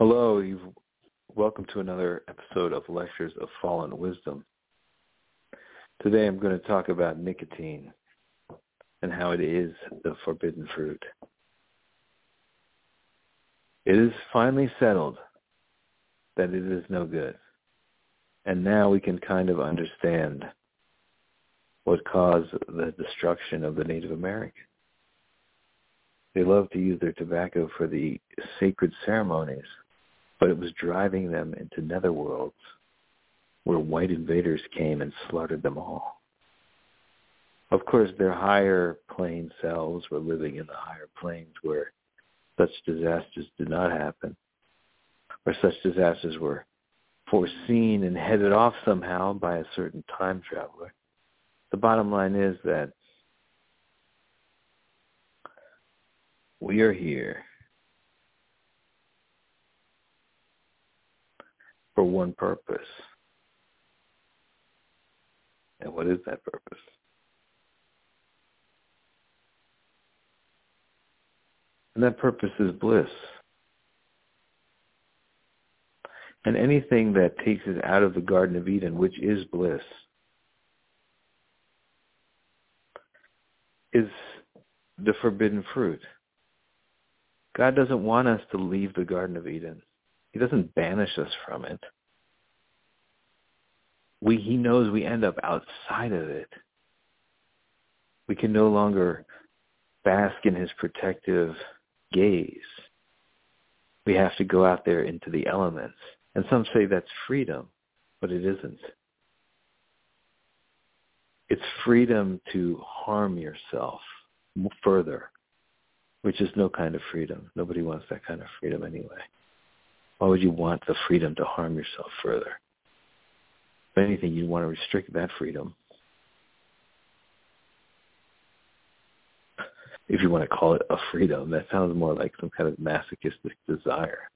Hello, you've welcome to another episode of Lectures of Fallen Wisdom. Today I'm going to talk about nicotine and how it is the forbidden fruit. It is finally settled that it is no good. And now we can kind of understand what caused the destruction of the Native Americans. They loved to use their tobacco for the sacred ceremonies but it was driving them into netherworlds where white invaders came and slaughtered them all. Of course, their higher plane selves were living in the higher planes where such disasters did not happen, where such disasters were foreseen and headed off somehow by a certain time traveler. The bottom line is that we are here for one purpose. And what is that purpose? And that purpose is bliss. And anything that takes us out of the Garden of Eden, which is bliss, is the forbidden fruit. God doesn't want us to leave the Garden of Eden. He doesn't banish us from it. We, he knows we end up outside of it. We can no longer bask in his protective gaze. We have to go out there into the elements. And some say that's freedom, but it isn't. It's freedom to harm yourself further, which is no kind of freedom. Nobody wants that kind of freedom anyway. Why would you want the freedom to harm yourself further? If anything, you'd want to restrict that freedom. If you want to call it a freedom, that sounds more like some kind of masochistic desire.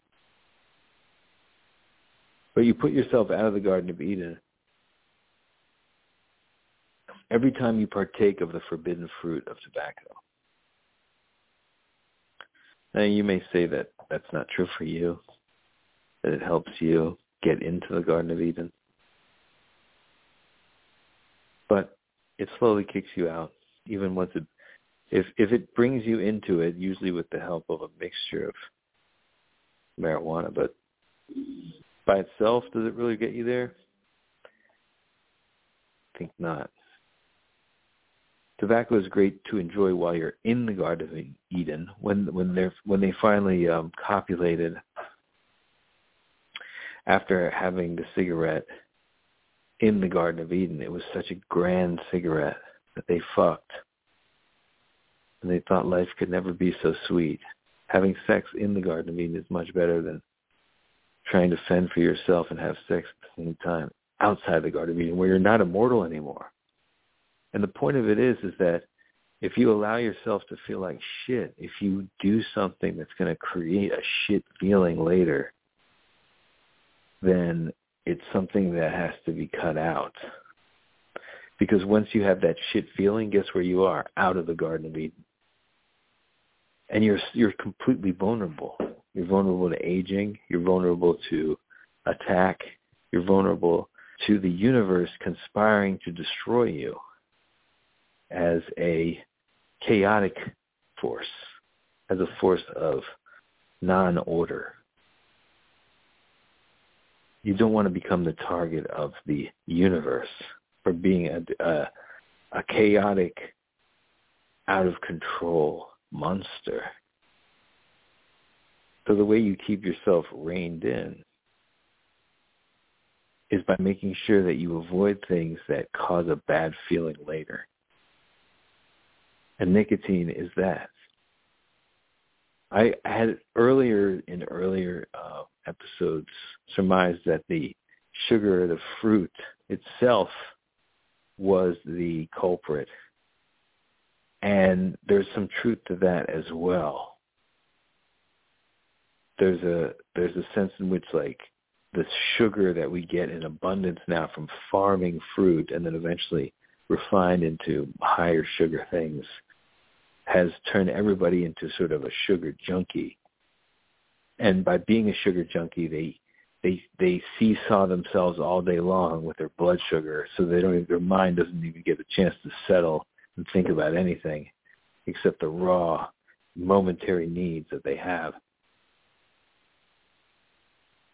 But you put yourself out of the Garden of Eden. Every time you partake of the forbidden fruit of tobacco. Now you may say that that's not true for you that it helps you get into the Garden of Eden. But it slowly kicks you out, even once it, if if it brings you into it, usually with the help of a mixture of marijuana. But by itself, does it really get you there? I think not. Tobacco is great to enjoy while you're in the Garden of Eden. When when they when they finally um, copulated after having the cigarette in the Garden of Eden. It was such a grand cigarette that they fucked. And they thought life could never be so sweet. Having sex in the Garden of Eden is much better than trying to fend for yourself and have sex at the same time outside the Garden of Eden where you're not immortal anymore. And the point of it is, is that if you allow yourself to feel like shit, if you do something that's going to create a shit feeling later, then it's something that has to be cut out. Because once you have that shit feeling, guess where you are? Out of the Garden of Eden. And you're you're completely vulnerable. You're vulnerable to aging. You're vulnerable to attack. You're vulnerable to the universe conspiring to destroy you as a chaotic force, as a force of non-order you don't want to become the target of the universe for being a, a, a chaotic, out of control monster. So the way you keep yourself reined in is by making sure that you avoid things that cause a bad feeling later. And nicotine is that. I had earlier in earlier uh, episodes surmised that the sugar, the fruit itself, was the culprit. And there's some truth to that as well. There's a there's a sense in which like the sugar that we get in abundance now from farming fruit and then eventually refined into higher sugar things has turned everybody into sort of a sugar junkie and by being a sugar junkie, they they they seesaw themselves all day long with their blood sugar, so they don't even, their mind doesn't even get a chance to settle and think about anything except the raw momentary needs that they have.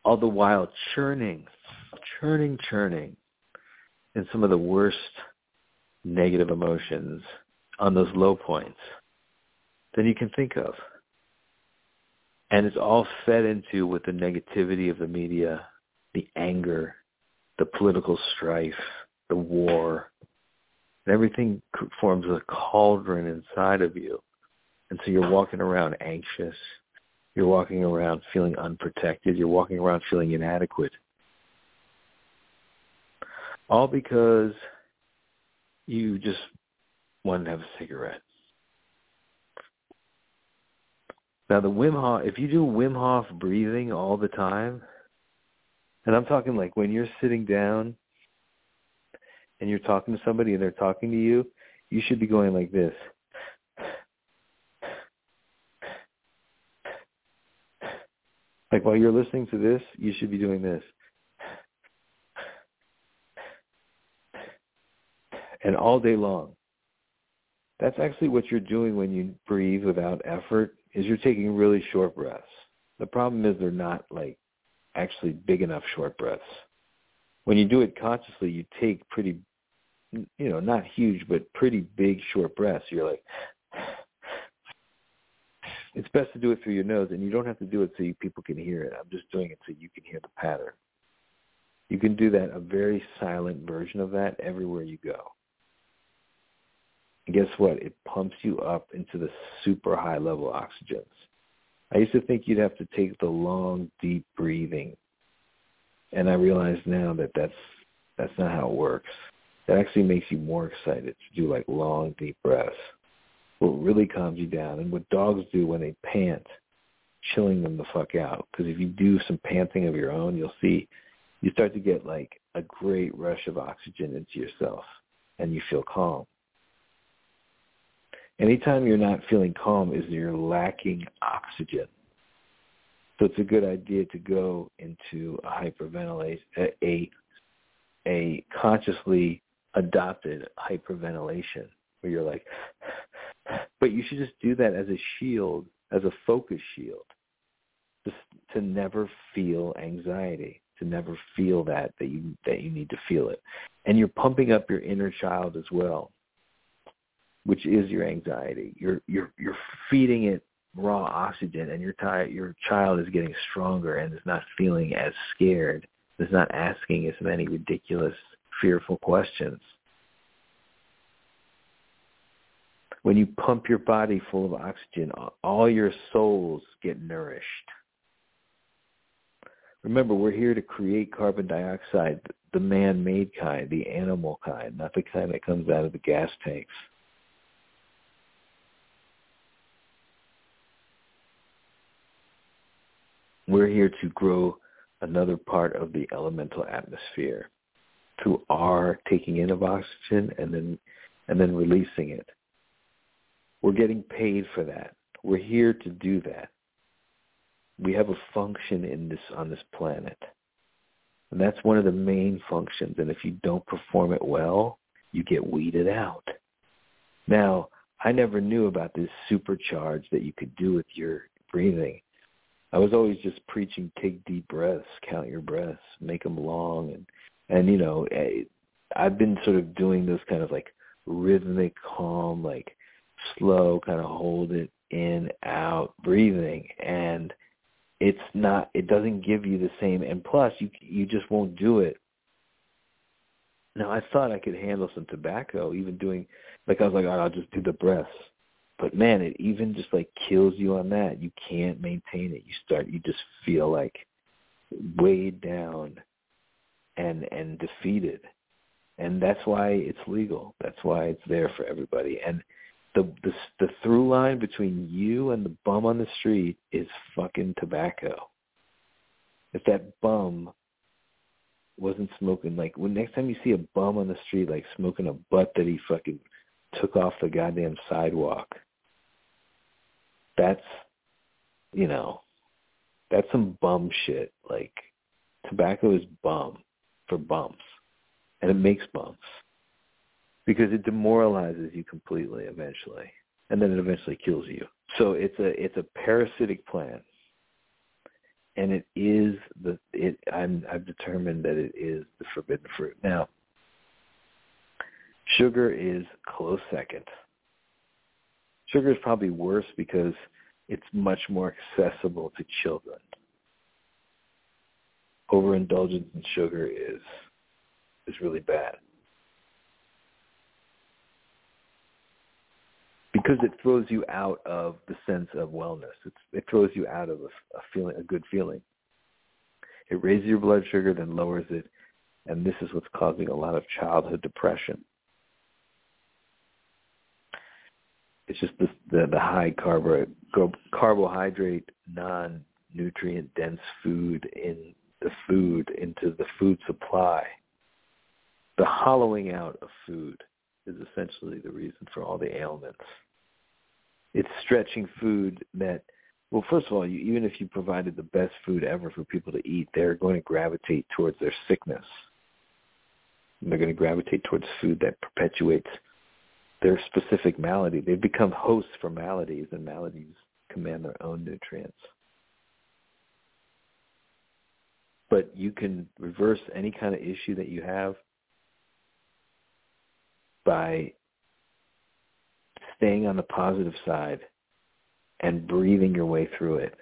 All the while churning, churning, churning in some of the worst negative emotions on those low points than you can think of. And it's all fed into with the negativity of the media, the anger, the political strife, the war. And everything forms a cauldron inside of you. And so you're walking around anxious. You're walking around feeling unprotected. You're walking around feeling inadequate. All because you just wanted to have a cigarette. Now the Wim Hof, if you do Wim Hof breathing all the time, and I'm talking like when you're sitting down and you're talking to somebody and they're talking to you, you should be going like this. Like while you're listening to this, you should be doing this. And all day long. That's actually what you're doing when you breathe without effort is you're taking really short breaths. The problem is they're not like actually big enough short breaths. When you do it consciously, you take pretty, you know, not huge, but pretty big short breaths. You're like, it's best to do it through your nose, and you don't have to do it so you, people can hear it. I'm just doing it so you can hear the pattern. You can do that, a very silent version of that everywhere you go. And guess what? It pumps you up into the super high level oxygens. I used to think you'd have to take the long, deep breathing. And I realize now that that's, that's not how it works. That actually makes you more excited to do like long, deep breaths. What really calms you down. And what dogs do when they pant, chilling them the fuck out. Because if you do some panting of your own, you'll see you start to get like a great rush of oxygen into yourself and you feel calm. Anytime you're not feeling calm is you're lacking oxygen. So it's a good idea to go into a hyperventilation, a, a consciously adopted hyperventilation where you're like, but you should just do that as a shield, as a focus shield, just to never feel anxiety, to never feel that that you that you need to feel it, and you're pumping up your inner child as well which is your anxiety. You're you're you're feeding it raw oxygen, and your ti- your child is getting stronger and is not feeling as scared. Is not asking as many ridiculous, fearful questions. When you pump your body full of oxygen, all your souls get nourished. Remember, we're here to create carbon dioxide, the man-made kind, the animal kind, not the kind that comes out of the gas tanks. We're here to grow another part of the elemental atmosphere through our taking in of oxygen and then and then releasing it. We're getting paid for that. We're here to do that. We have a function in this on this planet. And that's one of the main functions. And if you don't perform it well, you get weeded out. Now, I never knew about this supercharge that you could do with your breathing. I was always just preaching take deep breaths, count your breaths, make them long, and and you know eh, I've been sort of doing this kind of like rhythmic, calm, like slow, kind of hold it in, out, breathing, and it's not, it doesn't give you the same, and plus you you just won't do it. Now I thought I could handle some tobacco, even doing like I was like, oh, I'll just do the breaths but man, it even just like kills you on that. You can't maintain it. You start, you just feel like weighed down and and defeated. And that's why it's legal. That's why it's there for everybody. And the the the through line between you and the bum on the street is fucking tobacco. If that bum wasn't smoking like when next time you see a bum on the street like smoking a butt that he fucking took off the goddamn sidewalk that's, you know, That's some bum shit. Like tobacco is bum for bumps, and it makes bumps because it demoralizes you completely eventually, and then it eventually kills you. So it's a it's a parasitic plant, and it is the it. I'm I've determined that it is the forbidden fruit. Now, sugar is close second. Sugar is probably worse because it's much more accessible to children. Overindulgence in sugar is is really bad. Because it throws you out of the sense of wellness. It's, it throws you out of a, a feeling, a good feeling. It raises your blood sugar, then lowers it, and this is what's causing a lot of childhood depression. It's just the the, the high carbo, carbohydrate, non-nutrient dense food in the food into the food supply. The hollowing out of food is essentially the reason for all the ailments. It's stretching food that, well, first of all, you, even if you provided the best food ever for people to eat, they're going to gravitate towards their sickness. And they're going to gravitate towards food that perpetuates their specific malady. They've become hosts for maladies, and maladies command their own nutrients. But you can reverse any kind of issue that you have by staying on the positive side and breathing your way through it.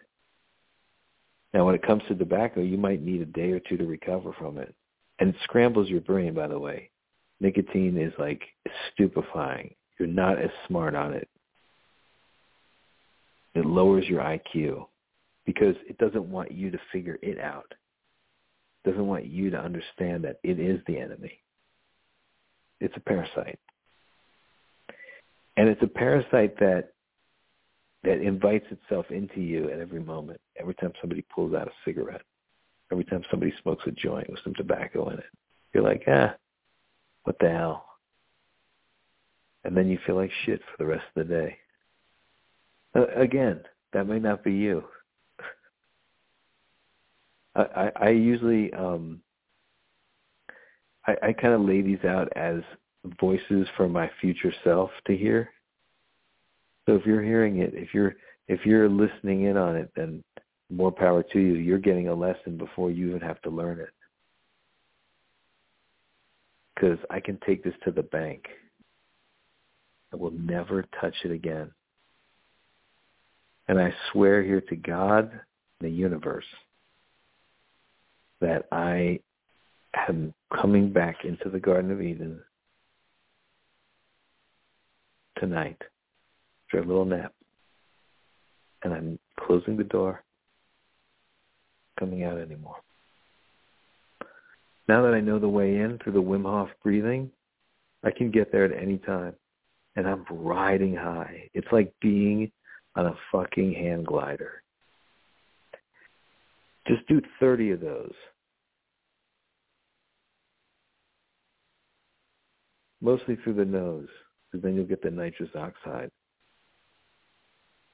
Now, when it comes to tobacco, you might need a day or two to recover from it. And it scrambles your brain, by the way nicotine is like stupefying. You're not as smart on it. It lowers your IQ because it doesn't want you to figure it out. It doesn't want you to understand that it is the enemy. It's a parasite. And it's a parasite that that invites itself into you at every moment. Every time somebody pulls out a cigarette, every time somebody smokes a joint with some tobacco in it, you're like, ah, what the hell? And then you feel like shit for the rest of the day. Uh, again, that may not be you. I, I, I usually um, I, I kind of lay these out as voices for my future self to hear. So if you're hearing it, if you're if you're listening in on it, then more power to you. You're getting a lesson before you even have to learn it because I can take this to the bank. I will never touch it again. And I swear here to God, the universe, that I am coming back into the Garden of Eden tonight for a little nap. And I'm closing the door, coming out anymore. Now that I know the way in through the Wim Hof breathing, I can get there at any time. And I'm riding high. It's like being on a fucking hand glider. Just do 30 of those. Mostly through the nose, because then you'll get the nitrous oxide.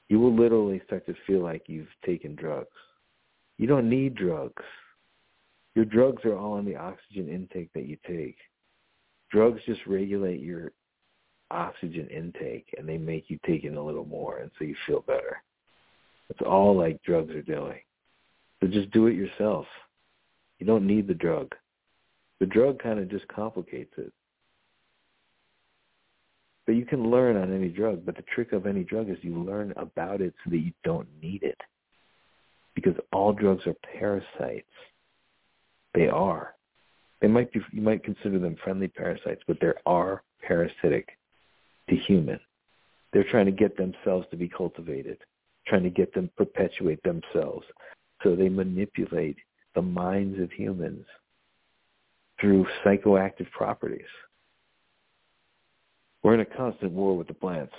You will literally start to feel like you've taken drugs. You don't need drugs. Your drugs are all in the oxygen intake that you take. Drugs just regulate your oxygen intake and they make you take in a little more and so you feel better. It's all like drugs are doing. So just do it yourself. You don't need the drug. The drug kind of just complicates it. But you can learn on any drug, but the trick of any drug is you learn about it so that you don't need it. Because all drugs are parasites. They are. They might be, you might consider them friendly parasites, but they are parasitic to human. They're trying to get themselves to be cultivated, trying to get them perpetuate themselves. So they manipulate the minds of humans through psychoactive properties. We're in a constant war with the plants,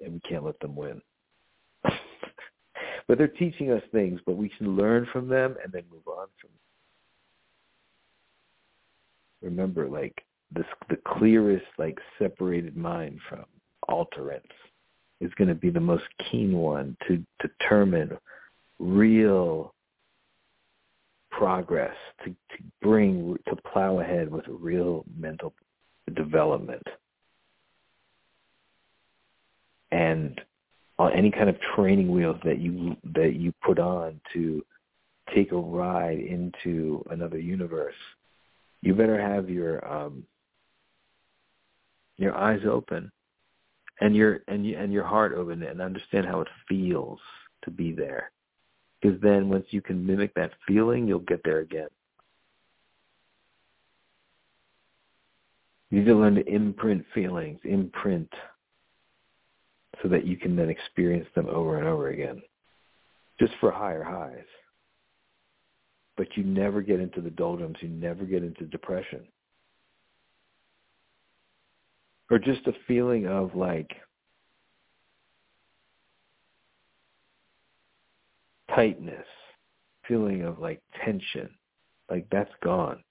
and we can't let them win. but they're teaching us things, but we can learn from them and then move on from them remember like this the clearest like separated mind from alterance is going to be the most keen one to determine real progress, to, to bring, to plow ahead with real mental development. And on any kind of training wheels that you that you put on to take a ride into another universe, you better have your um, your eyes open and your and you, and your heart open and understand how it feels to be there. Because then once you can mimic that feeling, you'll get there again. You need to learn to imprint feelings, imprint, so that you can then experience them over and over again, just for higher highs. But you never get into the doldrums. You never get into depression. Or just a feeling of like tightness, feeling of like tension, like that's gone.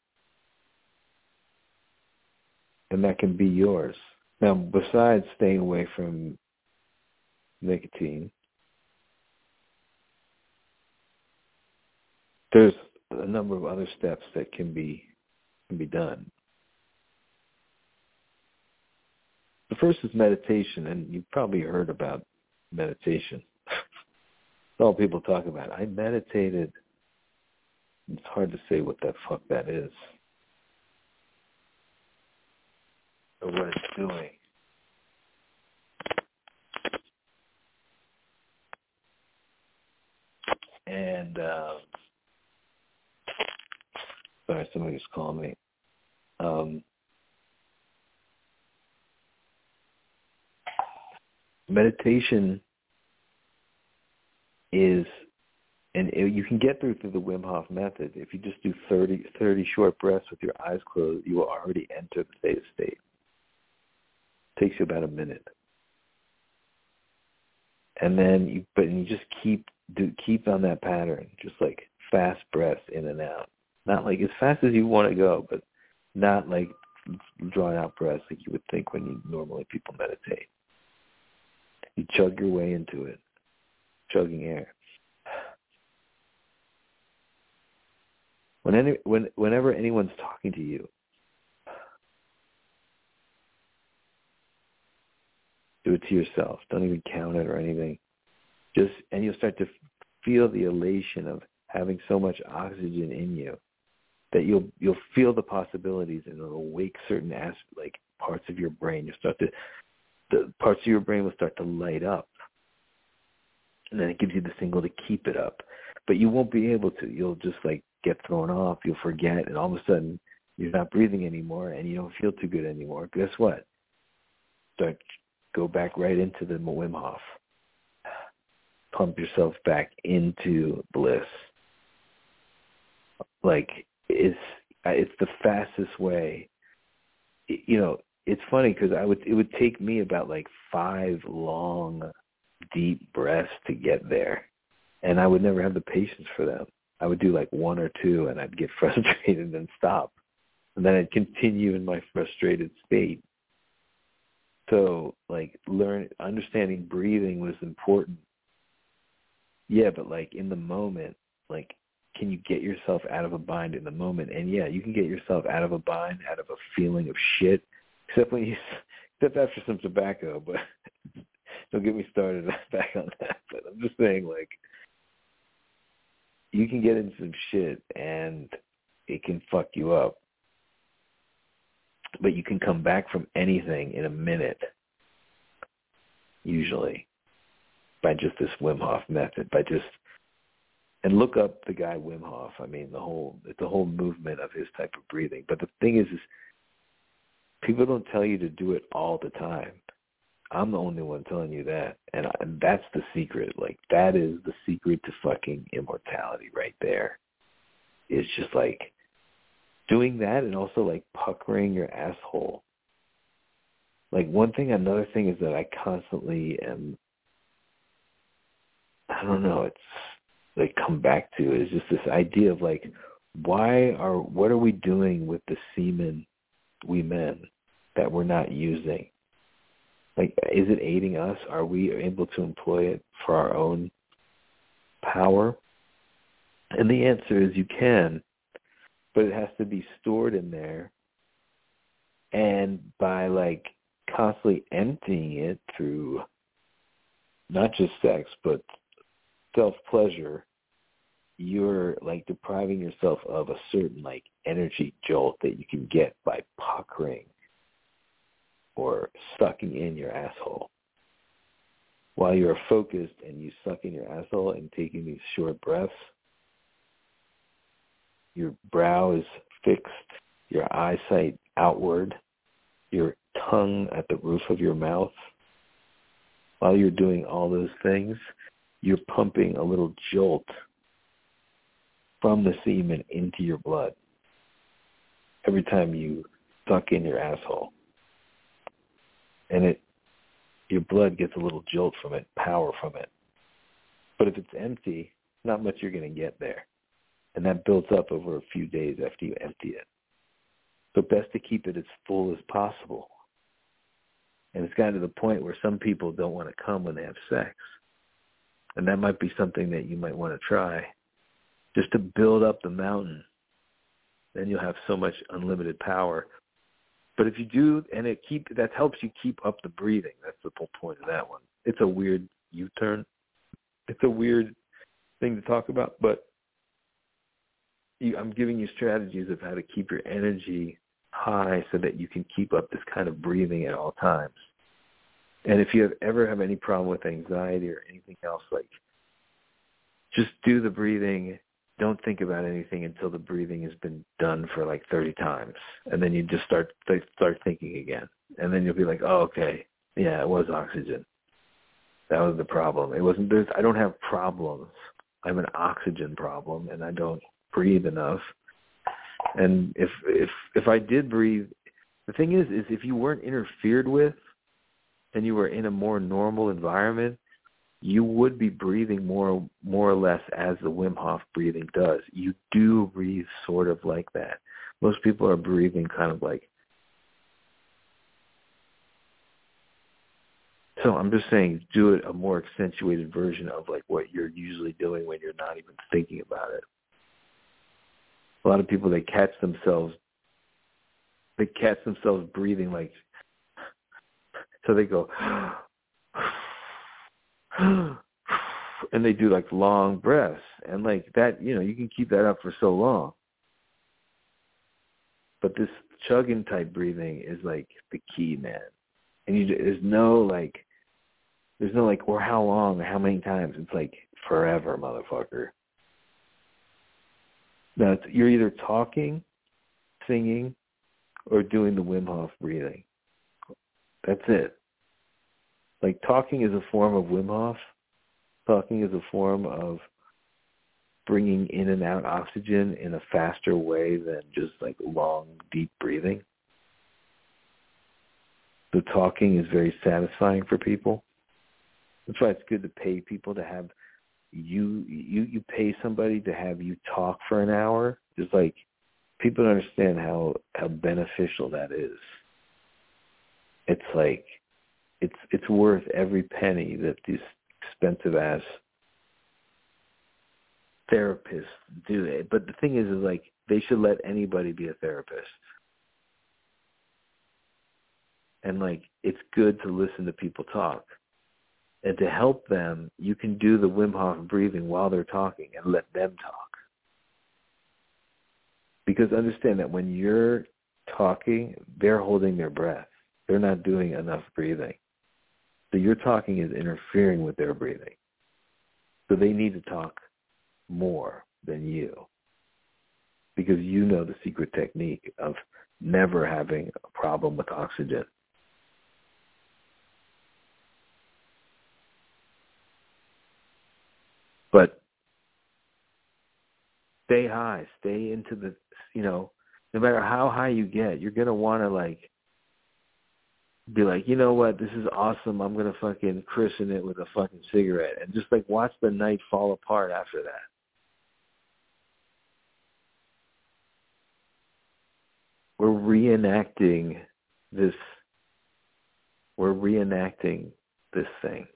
And that can be yours. Now, besides staying away from nicotine, there's a number of other steps that can be can be done. The first is meditation, and you've probably heard about meditation. all people talk about. I meditated. It's hard to say what the fuck that is or what it's doing. And um, sorry, somebody just called me. Um, meditation is, and it, you can get through through the Wim Hof method. If you just do 30, 30 short breaths with your eyes closed, you will already enter the theta state. It takes you about a minute. And then you, but you just keep do keep on that pattern, just like fast breaths in and out. Not like as fast as you want to go, but not like drawn out breaths like you would think when you normally people meditate. You chug your way into it chugging air. When any, when, whenever anyone's talking to you, do it to yourself. Don't even count it or anything. Just and you'll start to feel the elation of having so much oxygen in you that you'll you'll feel the possibilities and it'll wake certain as like parts of your brain. You'll start to the parts of your brain will start to light up and then it gives you the single to keep it up. But you won't be able to. You'll just like get thrown off. You'll forget, and all of a sudden you're not breathing anymore, and you don't feel too good anymore. Guess what? Start go back right into the Wim Hof. Pump yourself back into bliss. Like it's uh, it's the fastest way. You know, it's funny because I would it would take me about like five long deep breaths to get there. And I would never have the patience for them. I would do like one or two and I'd get frustrated and then stop. And then I'd continue in my frustrated state. So like learn understanding breathing was important. Yeah, but like in the moment, like can you get yourself out of a bind in the moment? And yeah, you can get yourself out of a bind, out of a feeling of shit, except when you, except after some tobacco. But don't get me started back on that. But I'm just saying, like, you can get in some shit and it can fuck you up. But you can come back from anything in a minute, usually, by just this Wim Hof method, by just and look up the guy Wim Hof. I mean, the whole it's a whole movement of his type of breathing. But the thing is, is people don't tell you to do it all the time. I'm the only one telling you that, and, I, and that's the secret. Like that is the secret to fucking immortality right there. It's just like doing that, and also like puckering your asshole. Like one thing, another thing is that I constantly am. I don't know. It's like come back to is just this idea of like, why are what are we doing with the semen we men that we're not using? Like, is it aiding us? Are we able to employ it for our own power? And the answer is you can, but it has to be stored in there. And by like constantly emptying it through not just sex, but self-pleasure, you're like depriving yourself of a certain like energy jolt that you can get by puckering or sucking in your asshole. While you're focused and you suck in your asshole and taking these short breaths, your brow is fixed, your eyesight outward, your tongue at the roof of your mouth. While you're doing all those things, you're pumping a little jolt from the semen into your blood every time you suck in your asshole. And it your blood gets a little jolt from it, power from it. But if it's empty, not much you're going to get there. And that builds up over a few days after you empty it. So best to keep it as full as possible. And it's gotten to the point where some people don't want to come when they have sex. And that might be something that you might want to try just to build up the mountain. Then you'll have so much unlimited power. But if you do, and it keep that helps you keep up the breathing. That's the whole point of that one. It's a weird U-turn. It's a weird thing to talk about, but you, I'm giving you strategies of how to keep your energy high so that you can keep up this kind of breathing at all times. And if you have, ever have any problem with anxiety or anything else, like just do the breathing. Don't think about anything until the breathing has been done for like 30 times, and then you just start start thinking again, and then you'll be like, oh, okay, yeah, it was oxygen. That was the problem. It wasn't. There's. I don't have problems. I have an oxygen problem, and I don't breathe enough. And if if if I did breathe, the thing is, is if you weren't interfered with, and you were in a more normal environment, you would be breathing more more or less as the Wim Hof breathing does. You do breathe sort of like that. Most people are breathing kind of like So I'm just saying do it a more accentuated version of like what you're usually doing when you're not even thinking about it. A lot of people they catch themselves they catch themselves breathing like so they go, and they do like long breaths. And like that, you know, you can keep that up for so long. But this chugging type breathing is like the key, man. And you, there's no like, there's no like, or how long, or how many times. It's like forever, motherfucker. Now, you're either talking, singing, or doing the Wim Hof breathing. That's it. Like talking is a form of Wim Hof. Talking is a form of bringing in and out oxygen in a faster way than just like long, deep breathing. So talking is very satisfying for people. That's why it's good to pay people to have you you you pay somebody to have you talk for an hour. Just like people don't understand how how beneficial that is it's like it's it's worth every penny that these expensive ass therapists do it. But the thing is, is like they should let anybody be a therapist. And like it's good to listen to people talk. And to help them, you can do the Wim Hof breathing while they're talking and let them talk. Because understand that when you're talking, they're holding their breath. They're not doing enough breathing. So your talking is interfering with their breathing. So they need to talk more than you because you know the secret technique of never having a problem with oxygen. But stay high, stay into the, you know, no matter how high you get, you're going to want to like be like, you know what, this is awesome. I'm gonna fucking christen it with a fucking cigarette, and just like watch the night fall apart after that. We're reenacting this. We're reenacting this thing.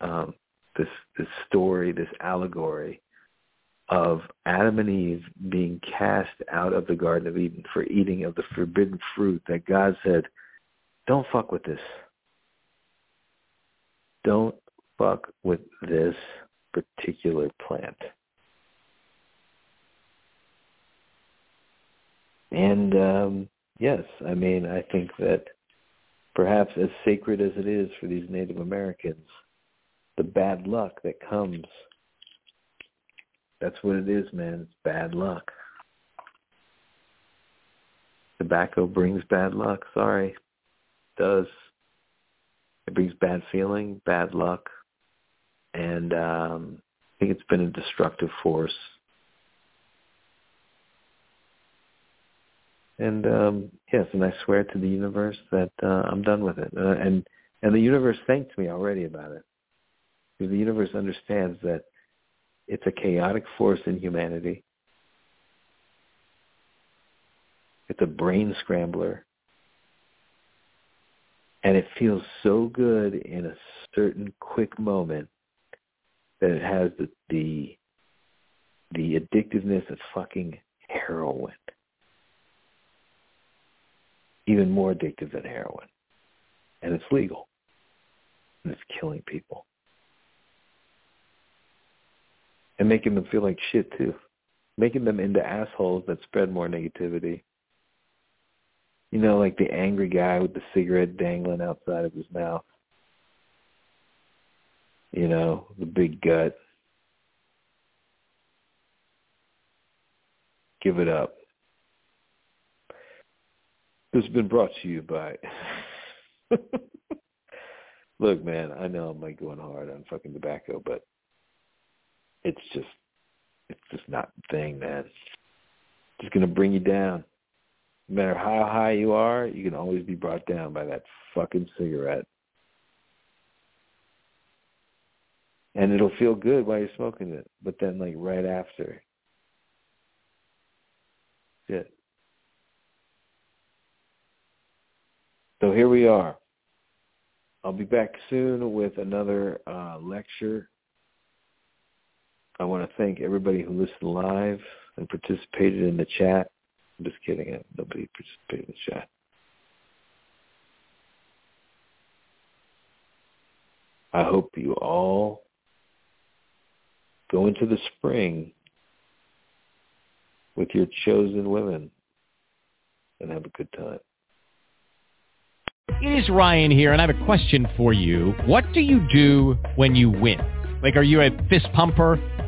Um, this this story, this allegory of Adam and Eve being cast out of the Garden of Eden for eating of the forbidden fruit that God said, don't fuck with this. Don't fuck with this particular plant. And um, yes, I mean, I think that perhaps as sacred as it is for these Native Americans, the bad luck that comes that's what it is, man. It's bad luck. Tobacco brings bad luck. Sorry. It does. It brings bad feeling, bad luck. And um, I think it's been a destructive force. And um, yes, and I swear to the universe that uh, I'm done with it. Uh, and and the universe thanked me already about it. The universe understands that it's a chaotic force in humanity. It's a brain scrambler. And it feels so good in a certain quick moment that it has the the, the addictiveness of fucking heroin. Even more addictive than heroin. And it's legal. And it's killing people. And making them feel like shit too, making them into assholes that spread more negativity. You know, like the angry guy with the cigarette dangling outside of his mouth. You know, the big gut. Give it up. This has been brought to you by Look, man, I know I'm like going hard on fucking tobacco, but it's just it's just not the thing, man. It's just gonna bring you down. No matter how high you are, you can always be brought down by that fucking cigarette. And it'll feel good while you're smoking it, but then like right after, shit. So here we are. I'll be back soon with another uh, lecture I want to thank everybody who listened live and participated in the chat. I'm just kidding. Nobody participated in the chat. I hope you all go into the spring with your chosen women and have a good time. It is Ryan here, and I have a question for you. What do you do when you win? Like, are you a fist pumper?